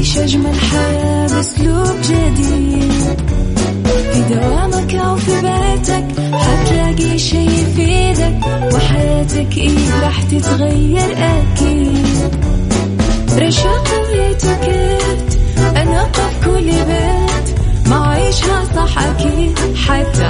عيش أجمل حياة بأسلوب جديد. في دوامك أو في بيتك حتلاقي شي يفيدك وحياتك إيه راح تتغير أكيد. رشاق ويتوكيت أنا قف كل بيت ما عيشها صح أكيد حتعيشها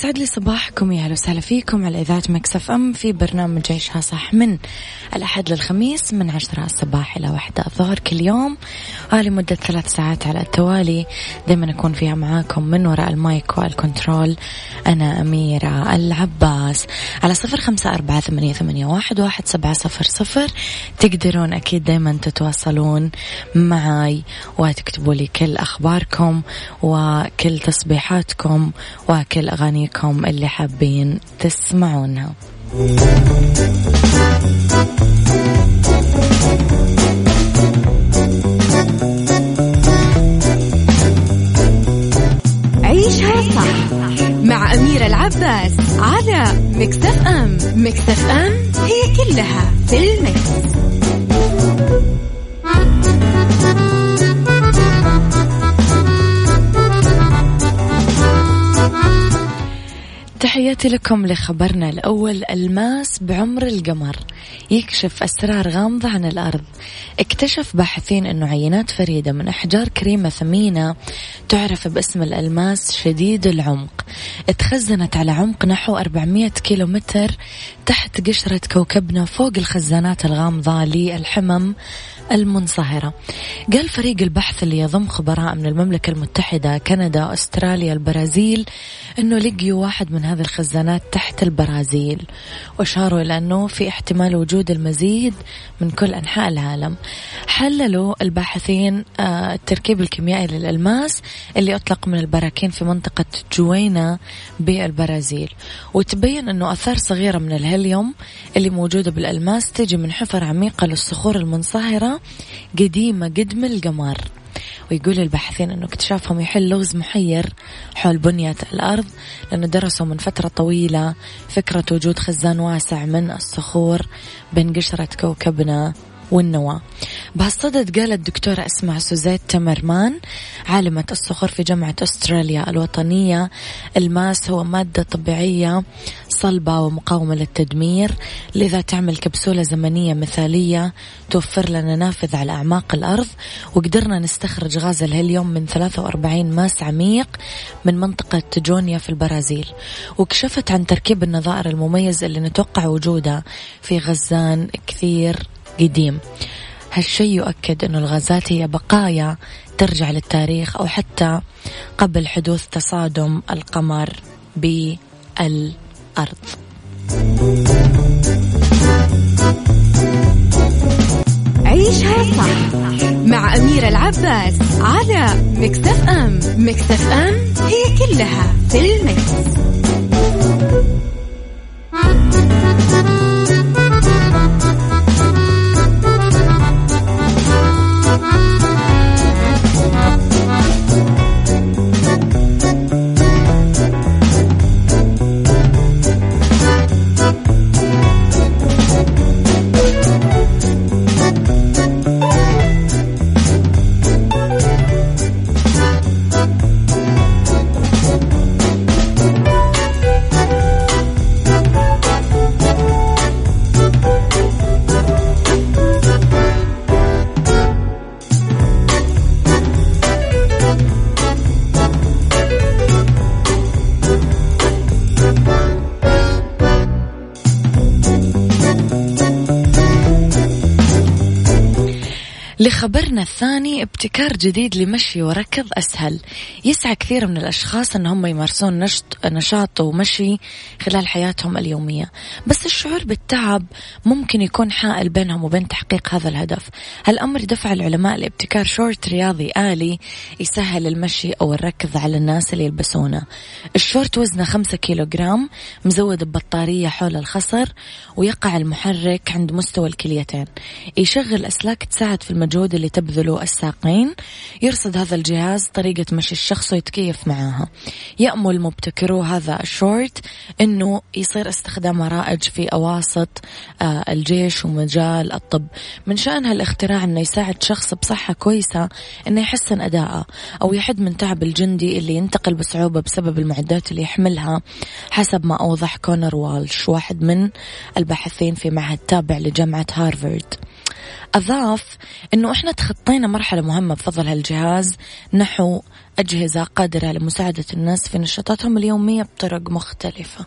يسعد لي صباحكم يا أهلا وسهلا فيكم على إذاعة Mix FM في برنامج عيشها صح من الأحد للخميس من عشرة الصباح إلى واحدة الظهر كل يوم. لمدة ثلاث ساعات على التوالي. دائما أكون فيها معاكم من وراء ال mic وال control. أنا أميرة العباس. على صفر خمسة أربعة ثمانية, ثمانية واحد, واحد سبعة صفر صفر. تقدرون أكيد دائما تتواصلون معاي وتكتبوا لي كل أخباركم وكل تصبيحاتكم وكل اغاني أغانيكم اللي حابين تسمعونها عيشها صح مع أميرة العباس على مكتف أم مكتف أم هي كلها في المكس. تحياتي لكم لخبرنا الأول الماس بعمر القمر. يكشف أسرار غامضة عن الأرض. اكتشف باحثين أنه عينات فريدة من أحجار كريمة ثمينة تعرف باسم الألماس شديد العمق. اتخزنت على عمق نحو 400 كيلو متر تحت قشرة كوكبنا فوق الخزانات الغامضة للحمم. المنصهرة. قال فريق البحث اللي يضم خبراء من المملكة المتحدة كندا أستراليا البرازيل أنه لقيوا واحد من هذه الخزانات تحت البرازيل. وأشاروا إلى أنه في احتمال وجود المزيد من كل أنحاء العالم. حللوا الباحثين آه، التركيب الكيميائي للألماس اللي أطلق من البراكين في منطقة جوينا بالبرازيل. وتبين أنه أثار صغيرة من الهيليوم اللي موجودة بالألماس تجي من حفر عميقة للصخور المنصهرة قديمة قدم القمر. ويقول الباحثين أنه اكتشافهم يحل لغز محير حول بنية الأرض لأنه درسوا من فترة طويلة فكرة وجود خزان واسع من الصخور بين قشرة كوكبنا والنواة بهالصدد قالت الدكتورة اسمع سوزيت تمرمان عالمة الصخور في جامعة أستراليا الوطنية. الماس هو مادة طبيعية صلبة ومقاومة للتدمير لذا تعمل كبسولة زمنية مثالية توفر لنا نافذ على أعماق الأرض وقدرنا نستخرج غاز الهيليوم من 43 ماس عميق من منطقة جونيا في البرازيل. وكشفت عن تركيب النظائر المميز اللي نتوقع وجوده في غزان كثير قديم. هالشيء يؤكد أن الغازات هي بقايا ترجع للتاريخ أو حتى قبل حدوث تصادم القمر بالأرض. عيشها صح مع أميرة العباس على مكتف أم مكتف أم هي كلها في المكس. الثاني ابتكار جديد لمشي وركض أسهل. يسعى كثير من الأشخاص أنهم يمارسون نشط, نشاط ومشي خلال حياتهم اليومية. بس الشعور بالتعب ممكن يكون حائل بينهم وبين تحقيق هذا الهدف. هالأمر دفع العلماء لابتكار شورت رياضي آلي يسهل المشي أو الركض على الناس اللي يلبسونه. الشورت وزنه 5 كيلوغرام مزود ببطارية حول الخصر ويقع المحرك عند مستوى الكليتين. يشغل أسلاك تساعد في المجهود اللي تبذله الساقين يرصد هذا الجهاز طريقة مشي الشخص ويتكيف معاها. يأمل مبتكرو هذا الشورت أنه يصير استخدامه رائج في أوساط آه، الجيش ومجال الطب. من شأن هالاختراع أنه يساعد شخص بصحة كويسة أنه يحسن أداءه أو يحد من تعب الجندي اللي ينتقل بصعوبة بسبب المعدات اللي يحملها حسب ما أوضح كونر والش واحد من الباحثين في معهد تابع لجامعة هارفارد أضاف أنه إحنا تخطينا مرحلة مهمة بفضل هالجهاز نحو أجهزة قادرة لمساعدة الناس في نشاطاتهم اليومية بطرق مختلفة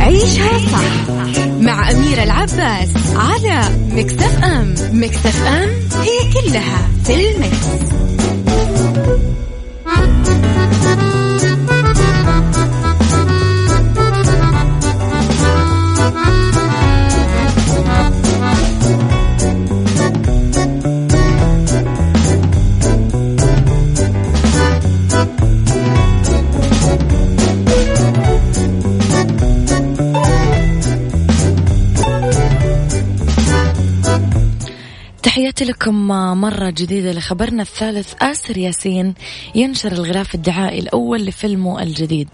عيشها صح مع أميرة العباس على مكتف أم مكتف أم هي كلها في المكس. مرة جديدة لخبرنا الثالث آسر ياسين ينشر الغلاف الدعائي الأول لفيلمه الجديد.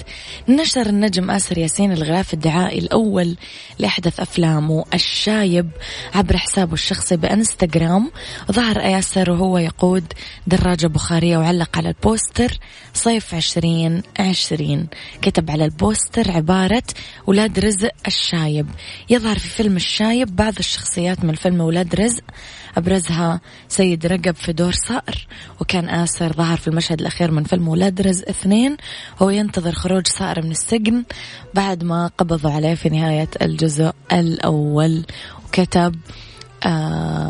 نشر النجم آسر ياسين الغلاف الدعائي الأول لأحدث أفلامه الشايب عبر حسابه الشخصي بإنستغرام. ظهر ياسر وهو يقود دراجة بخارية وعلق على البوستر صيف عشرين عشرين. كتب على البوستر عبارة ولاد رزق الشايب. يظهر في فيلم الشايب بعض الشخصيات من فيلم ولاد رزق أبرزها سيد رقب في دور صقر وكان آسر ظهر في المشهد الأخير من فيلم ولاد رزق اثنين هو ينتظر خروج صقر من السجن بعد ما قبضوا عليه في نهاية الجزء الأول وكتب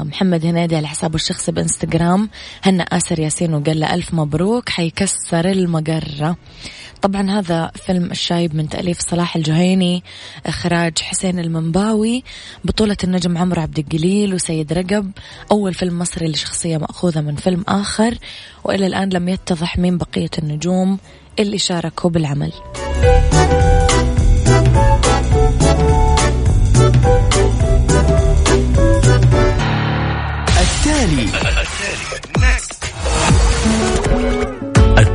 محمد هنيدي على حسابه الشخصي بإنستغرام. هنأ آسر ياسين وقال له ألف مبروك حيكسر المقرة. طبعا هذا فيلم الشايب من تأليف صلاح الجهيني إخراج حسين المنباوي بطولة النجم عمرو عبد الجليل وسيد رجب. أول فيلم مصري لشخصية مأخوذة من فيلم آخر. وإلى الآن لم يتضح مين بقية النجوم. اللي شاركوا بالعمل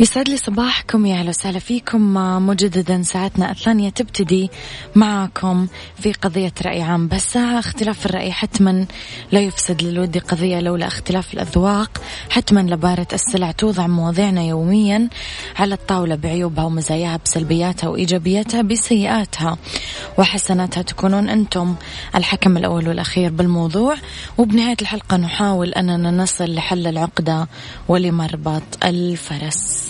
يسعد لي صباحكم يا أهلا وسهلا فيكم. مجددا ساعتنا الثانية تبتدي معكم في قضية رأي عام. بس اختلاف الرأي حتما لا يفسد للود قضية لولا اختلاف الأذواق حتما لبارة السلع توضع مواضيعنا يوميا على الطاولة بعيوبها ومزاياها بسلبياتها وإيجابياتها بسيئاتها وحسناتها. تكونون أنتم الحكم الأول والأخير بالموضوع. وبنهاية الحلقة نحاول أننا نصل لحل العقدة ولمربط الفرس.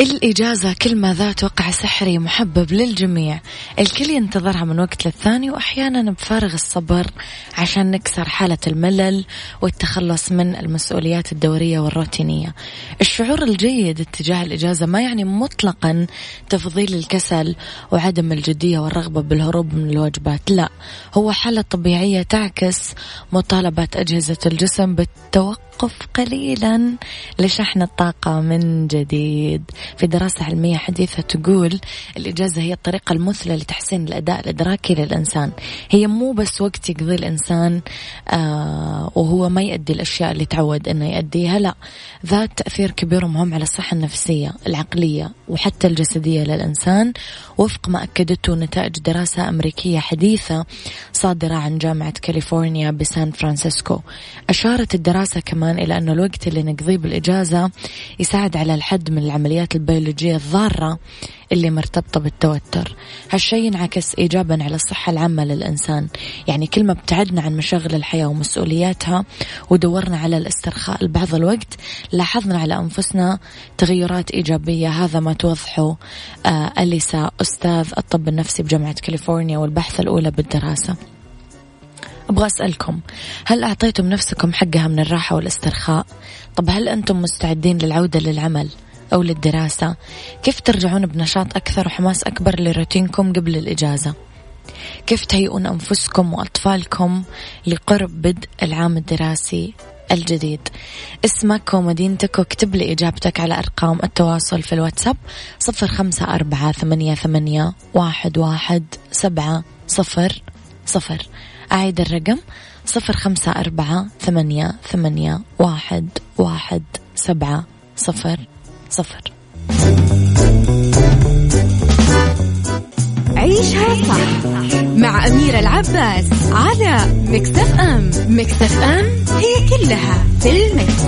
الإجازة كلمة ذات وقع سحري محبب للجميع. الكل ينتظرها من وقت للثاني وأحيانا بفارغ الصبر عشان نكسر حالة الملل والتخلص من المسؤوليات الدورية والروتينية. الشعور الجيد اتجاه الإجازة ما يعني مطلقا تفضيل الكسل وعدم الجدية والرغبة بالهروب من الواجبات لا هو حالة طبيعية تعكس مطالبات أجهزة الجسم بالتوقف توقف قليلا لشحن الطاقة من جديد. في دراسة علمية حديثة تقول الإجازة هي الطريقة المثلى لتحسين الأداء الإدراكي للإنسان. هي مو بس وقت يقضي الإنسان آه وهو ما يؤدي الأشياء اللي تعود أنه يؤديها لا. ذات تأثير كبير ومهم على الصحة النفسية العقلية وحتى الجسدية للإنسان. وفق ما أكدته نتائج دراسة أمريكية حديثة صادرة عن جامعة كاليفورنيا بسان فرانسيسكو أشارت الدراسة كمان كمان إلى أنه الوقت اللي نقضيه بالإجازة يساعد على الحد من العمليات البيولوجية الضارة اللي مرتبطة بالتوتر. هالشي ينعكس إيجابا على الصحة العامة للإنسان. يعني كل ما ابتعدنا عن مشاغل الحياة ومسؤولياتها ودورنا على الاسترخاء لبعض الوقت لاحظنا على أنفسنا تغيرات إيجابية. هذا ما توضحه آه أليسا أستاذ الطب النفسي بجامعة كاليفورنيا والبحث الأولى بالدراسة. أبغى أسألكم هل أعطيتم نفسكم حقها من الراحة والاسترخاء؟ طب هل أنتم مستعدين للعودة للعمل أو للدراسة؟ كيف ترجعون بنشاط أكثر وحماس أكبر لروتينكم قبل الإجازة؟ كيف تهيئون أنفسكم وأطفالكم لقرب بدء العام الدراسي الجديد؟ اسمك ومدينتك واكتب لي إجابتك على أرقام التواصل في الواتساب صفر خمسة أربعة ثمانية, ثمانية واحد, واحد سبعة صفر صفر. أعيد الرقم صفر خمسة أربعة ثمانية, ثمانية واحد, واحد سبعة صفر صفر. عيشها صح مع أميرة العباس على مكتف أم. مكتف أم هي كلها في المكس.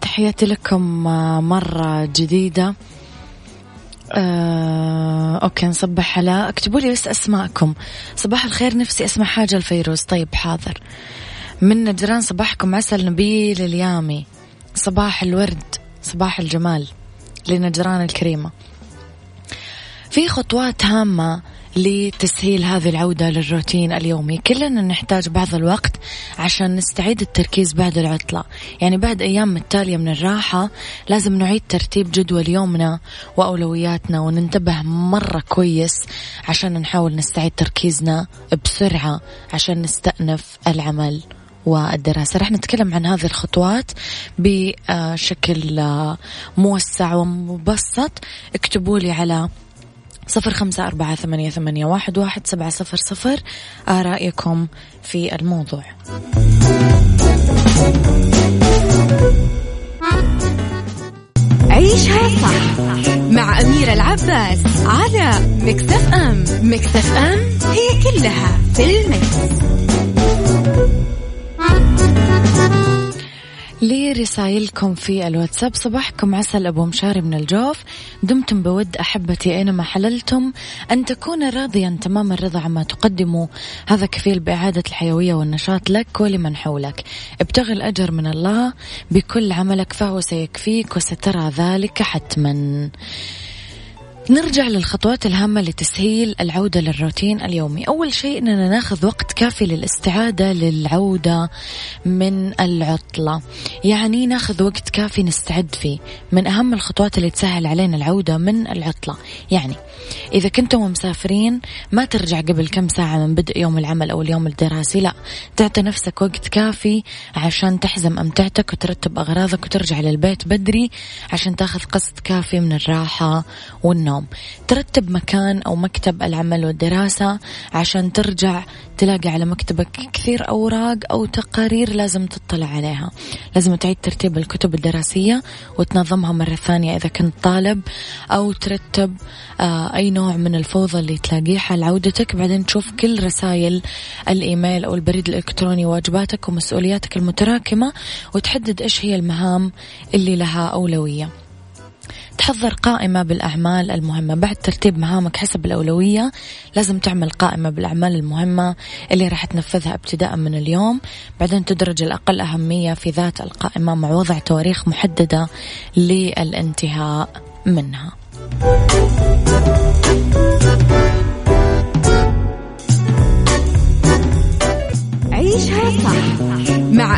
تحياتي لكم مرة جديدة. آه، okay نصبح على اكتبوا لي بس أسماءكم. صباح الخير نفسي أسمع حاجة لفيروز. طيب حاضر. من نجران صباحكم عسل نبيل اليامي. صباح الورد صباح الجمال لنجران الكريمة. في خطوات هامة لتسهيل هذه العودة للروتين اليومي. كلنا نحتاج بعض الوقت عشان نستعيد التركيز بعد العطلة. يعني بعد أيام متالية من الراحة لازم نعيد ترتيب جدول يومنا وأولوياتنا وننتبه مرة كويس عشان نحاول نستعيد تركيزنا بسرعة عشان نستأنف العمل والدراسة. رح نتكلم عن هذه الخطوات بشكل موسع ومبسط. اكتبوا لي على صفر خمسة أربعة ثمانية, ثمانية واحد, واحد سبعة صفر صفر. آرائكم في الموضوع. عيشها صح مع أميرة العباس على مكتف أم. مكتف أم هي كلها في المكس. لرسائلكم في الواتساب. صباحكم عسل أبو مشاري من الجوف. دمتم بود أحبتي أينما حللتم. أن تكون راضيا تمام الرضا عما تقدمه. هذا كفيل بإعادة الحيوية والنشاط لك ولمن حولك. ابتغي الأجر من الله. بكل عملك فهو سيكفيك وسترى ذلك حتما. نرجع للخطوات الهامة لتسهيل العودة للروتين اليومي. أول شيء أننا ناخذ وقت كافي للاستعادة للعودة من العطلة. يعني ناخذ وقت كافي نستعد فيه. من أهم الخطوات اللي تسهل علينا العودة من العطلة. يعني إذا كنتم مسافرين ما ترجع قبل كم ساعة من بدء يوم العمل أو اليوم الدراسي. لا تعطي نفسك وقت كافي عشان تحزم أمتعتك وترتب أغراضك وترجع للبيت بدري عشان تاخذ قسط كافي من الراحة والنوم. ترتب مكان أو مكتب العمل والدراسة عشان ترجع تلاقي على مكتبك كثير أوراق أو تقارير لازم تطلع عليها. لازم تعيد ترتيب الكتب الدراسية وتنظمها مرة ثانية إذا كنت طالب أو ترتب آه، أي نوع من الفوضى اللي تلاقيها لعودتك. بعدين تشوف كل رسائل الإيميل أو البريد الإلكتروني واجباتك ومسؤولياتك المتراكمة وتحدد إيش هي المهام اللي لها أولوية. تحضر قائمة بالأعمال المهمة. بعد ترتيب مهامك حسب الأولوية لازم تعمل قائمة بالأعمال المهمة اللي راح تنفذها ابتداء من اليوم. بعدين تدرج الأقل أهمية في ذات القائمة مع وضع تواريخ محددة للانتهاء منها.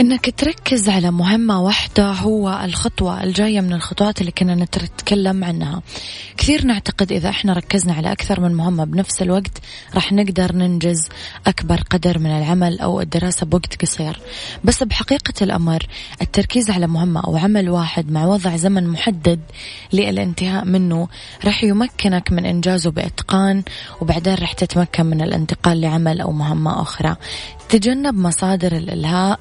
إنك تركز على مهمة واحدة هو الخطوة الجاية من الخطوات اللي كنا نتكلم عنها. كثير نعتقد إذا إحنا ركزنا على أكثر من مهمة بنفس الوقت راح نقدر ننجز أكبر قدر من العمل أو الدراسة بوقت قصير. بس بحقيقة الأمر التركيز على مهمة أو عمل واحد مع وضع زمن محدد للانتهاء منه راح يمكنك من إنجازه بإتقان وبعدين راح تتمكن من الانتقال لعمل أو مهمة أخرى. تجنب مصادر الإلهاء.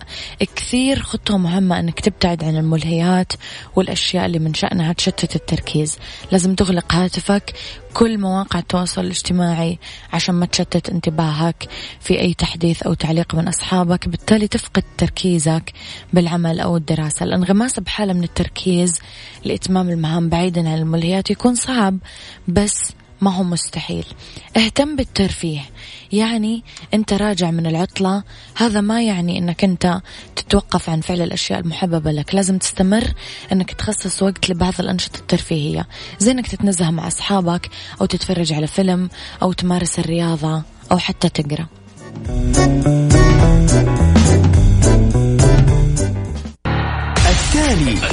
كثير خطوة مهمة أنك تبتعد عن الملهيات والأشياء اللي من شأنها تشتت التركيز. لازم تغلق هاتفك كل مواقع التواصل الاجتماعي عشان ما تشتت انتباهك في أي تحديث أو تعليق من أصحابك. بالتالي تفقد تركيزك بالعمل أو الدراسة. الانغماس بحالة من التركيز لإتمام المهام بعيدا عن الملهيات يكون صعب بس ما هو مستحيل. اهتم بالترفيه. يعني انت راجع من العطلة هذا ما يعني انك انت تتوقف عن فعل الأشياء المحببة لك. لازم تستمر انك تخصص وقت لبعض الأنشطة الترفيهية. زي انك تتنزه مع أصحابك أو تتفرج على فيلم أو تمارس الرياضة أو حتى تقرأ. التالي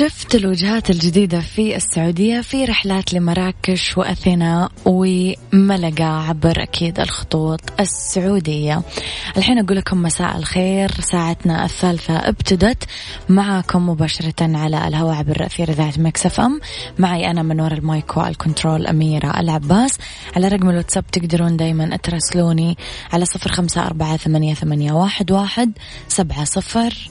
شفت الوجهات الجديدة في السعودية في رحلات لمراكش وأثينا وملقا عبر أكيد الخطوط السعودية. الحين أقول لكم مساء الخير. ساعتنا الثالثة ابتدت معكم مباشرة على الهواء عبر أثير إذاعة Mix FM. معي أنا من وراء ال mic وال control أميرة العباس. على رقم الواتساب تقدرون دايما تراسلوني على صفر خمسة أربعة ثمانية, ثمانية واحد, واحد سبعة صفر.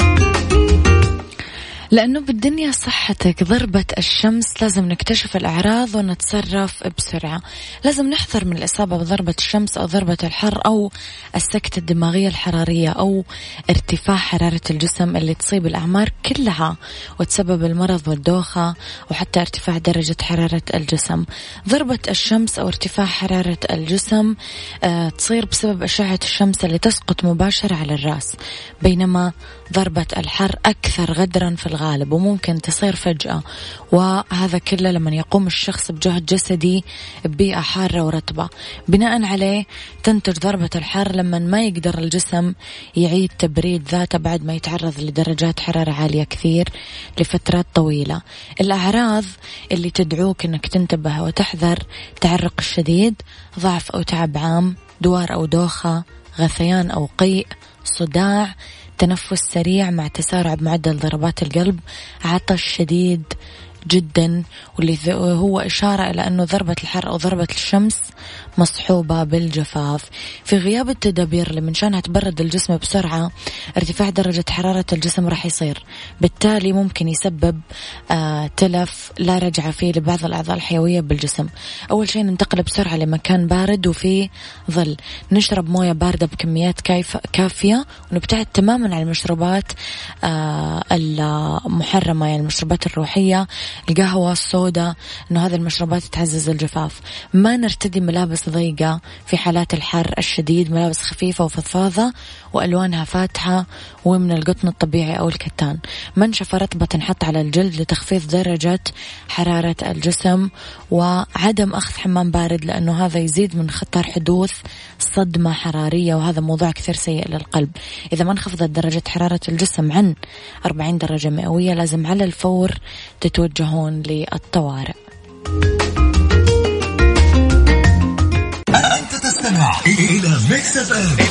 لأنه بالدنيا صحتك ضربة الشمس لازم نكتشف الأعراض ونتصرف بسرعة. لازم نحذر من الإصابة بضربة الشمس أو ضربة الحر أو السكتة الدماغية الحرارية أو ارتفاع حرارة الجسم اللي تصيب الأعمار كلها وتسبب المرض والدوخة وحتى ارتفاع درجة حرارة الجسم. ضربة الشمس أو ارتفاع حرارة الجسم آه تصير بسبب أشعة الشمس اللي تسقط مباشرة على الرأس. بينما ضربة الحر أكثر غدرا في الغالب وممكن تصير فجأة. وهذا كله لما يقوم الشخص بجهد جسدي ببيئة حارة ورطبة. بناء عليه تنتج ضربة الحر لما ما يقدر الجسم يعيد تبريد ذاته بعد ما يتعرض لدرجات حرارة عالية كثير لفترات طويلة. الأعراض اللي تدعوك أنك تنتبه وتحذر تعرق الشديد ضعف أو تعب عام دوار أو دوخة غثيان أو قيء صداع تنفس سريع مع تسارع بمعدل ضربات القلب عطش شديد جدا واللي هو إشارة إلى أنه ضربة الحر أو ضربة الشمس مصحوبة بالجفاف. في غياب التدابير اللي من شانها تبرد الجسم بسرعة ارتفاع درجة حرارة الجسم راح يصير. بالتالي ممكن يسبب آه تلف لا رجعة فيه لبعض الأعضاء الحيوية بالجسم. أول شيء ننتقل بسرعة لمكان بارد وفيه ظل. نشرب موية باردة بكميات كافية ونبتعد تماما عن المشروبات آه المحرمة يعني المشروبات الروحية. القهوة الصودا أنه هذه المشروبات تعزز الجفاف. ما نرتدي ملابس ضيقة في حالات الحر الشديد ملابس خفيفة وفضفاضة وألوانها فاتحة ومن القطن الطبيعي أو الكتان. منشفة رطبة تنحط على الجلد لتخفيض درجة حرارة الجسم وعدم أخذ حمام بارد لأنه هذا يزيد من خطر حدوث صدمة حرارية وهذا موضوع كثير سيء للقلب. إذا ما انخفضت درجة حرارة الجسم عن 40 درجة مئوية لازم على الفور تتوجهون للطوارئ. أنت تستمع إلى Mix FM.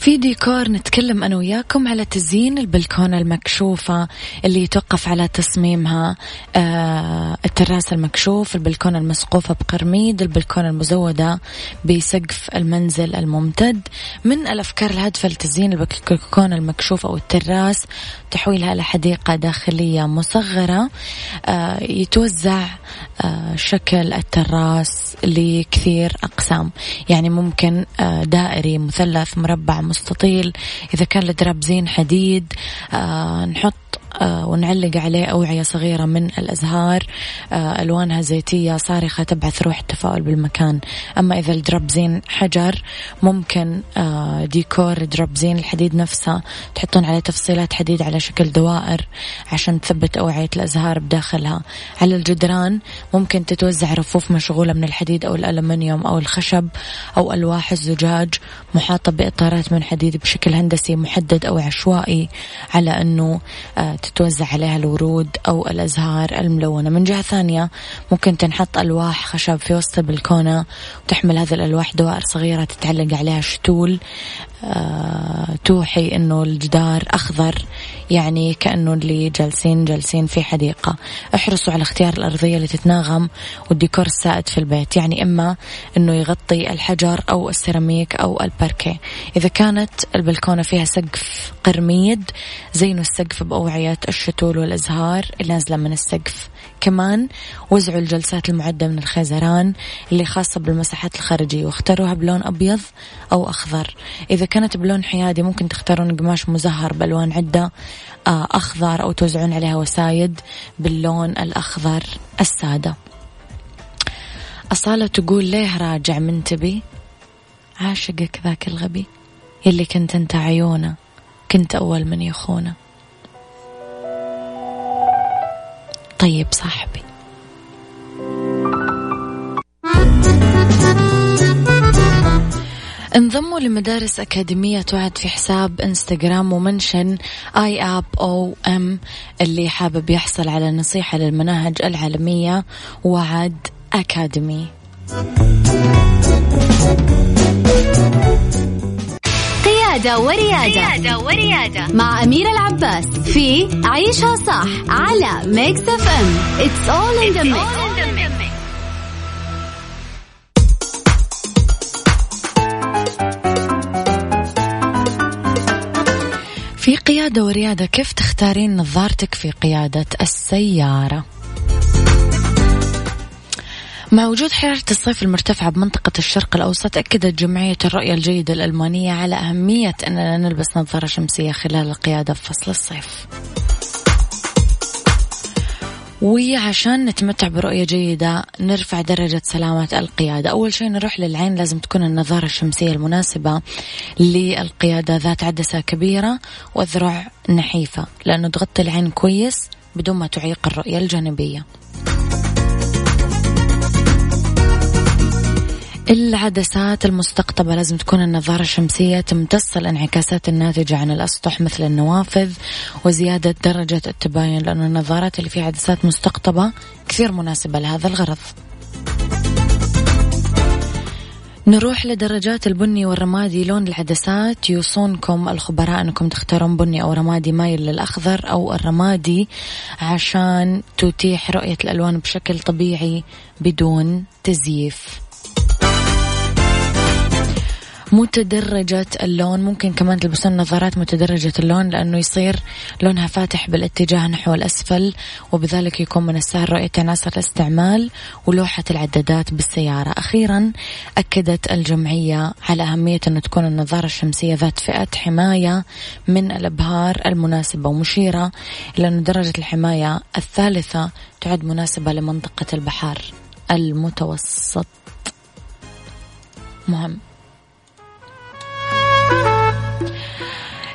في ديكور نتكلم أنا وياكم على تزيين البلكونة المكشوفة اللي يتوقف على تصميمها. آه التراس المكشوف البلكونة المسقوفة بقرميد البلكونة المزودة بسقف المنزل الممتد. من الأفكار الهادفة لتزيين البلكونة المكشوفة أو التراس تحويلها إلى حديقة داخلية مصغرة. آه يتوزع آه شكل التراس لكثير أقسام. يعني ممكن آه دائري مثلث مربع مستطيل. إذا كان الدرابزين حديد آه نحط آه ونعلق عليه أوعية صغيرة من الأزهار. آه ألوانها زيتية صارخة تبعث روح التفاؤل بالمكان. أما إذا الدرابزين حجر ممكن آه ديكور درابزين الحديد نفسه. تحطون عليه تفصيلات حديد على شكل دوائر عشان تثبت أوعية الأزهار بداخلها. على الجدران ممكن تتوزع رفوف مشغولة من الحديد أو الألمنيوم أو الخشب أو ألواح الزجاج محاطة بإطارات من حديد بشكل هندسي محدد أو عشوائي على أنه تتوزع عليها الورود أو الأزهار الملونة. من جهة ثانية ممكن تنحط ألواح خشب في وسط البلكونة وتحمل هذه الألواح دوائر صغيرة تتعلق عليها شتول. آه توحي إنه الجدار أخضر يعني كأنه اللي جالسين جالسين في حديقة. احرصوا على اختيار الأرضية اللي تتناغم والديكور السائد في البيت. يعني إما إنه يغطي الحجر أو السيراميك أو الباركيه. إذا كانت البلكونة فيها سقف قرميد زينوا السقف بأوعية الشتول والأزهار اللي نازلة من السقف. كمان وزعوا الجلسات المعدة من الخيزران اللي خاصة بالمساحات الخارجية واختاروها بلون أبيض أو أخضر. إذا كانت بلون حيادي ممكن تختارون قماش مزهر بألوان عدة آه، أخضر أو توزعون عليها وسايد باللون الأخضر السادة. أصالة تقول ليه راجع منتبي؟ عاشقك ذاك الغبي يلي كنت أنت عيونه كنت أول من يخونه. طيب صاحبي. انضموا لمدارس أكاديمية توعد في حساب إنستغرام ومنشن اي اب أو ام اللي حابب يحصل على نصيحة للمناهج العالمية وعد أكاديمي. قيادة وريادة, قيادة وريادة مع أميرة العباس في عيشها صح على Mix FM It's all in the mix. في قيادة وريادة كيف تختارين نظارتك في قيادة السيارة؟ مع وجود حرارة الصيف المرتفعة بمنطقة الشرق الأوسط أكدت جمعية الرؤية الجيدة الألمانية على أهمية أننا نلبس نظارة شمسية خلال القيادة في فصل الصيف. وعشان نتمتع برؤية جيدة نرفع درجة سلامة القيادة. أول شيء نروح للعين لازم تكون النظارة الشمسية المناسبة للقيادة ذات عدسة كبيرة وذرع نحيفة لأنه تغطي العين كويس بدون ما تعيق الرؤية الجانبية. العدسات المستقطبة لازم تكون النظارة الشمسية تمتص الانعكاسات الناتجة عن الأسطح مثل النوافذ وزيادة درجة التباين لأن النظارات اللي فيها عدسات مستقطبة كثير مناسبة لهذا الغرض. نروح لدرجات البني والرمادي. لون العدسات يوصونكم الخبراء أنكم تختارون بني أو رمادي مايل للأخضر أو الرمادي عشان تتيح رؤية الألوان بشكل طبيعي بدون تزييف. متدرجة اللون. ممكن كمان تلبسون نظارات متدرجة اللون لأنه يصير لونها فاتح بالاتجاه نحو الأسفل وبذلك يكون من السهل رؤية عناصر الاستعمال ولوحة العدادات بالسيارة. أخيرا أكدت الجمعية على أهمية أن تكون النظارة الشمسية ذات فئة حماية من الأبهار المناسبة ومشيرة إلى أن درجة الحماية الثالثة تعد مناسبة لمنطقة البحار المتوسط. مهم.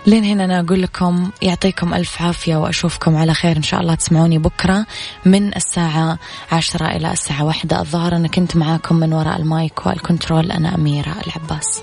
لين هنا أنا أقول لكم يعطيكم ألف عافية وأشوفكم على خير إن شاء الله. تسمعوني بكرة من الساعة عشرة إلى الساعة واحدة. الظهر أنا كنت معاكم من وراء المايك والكنترول أنا أميرة العباس.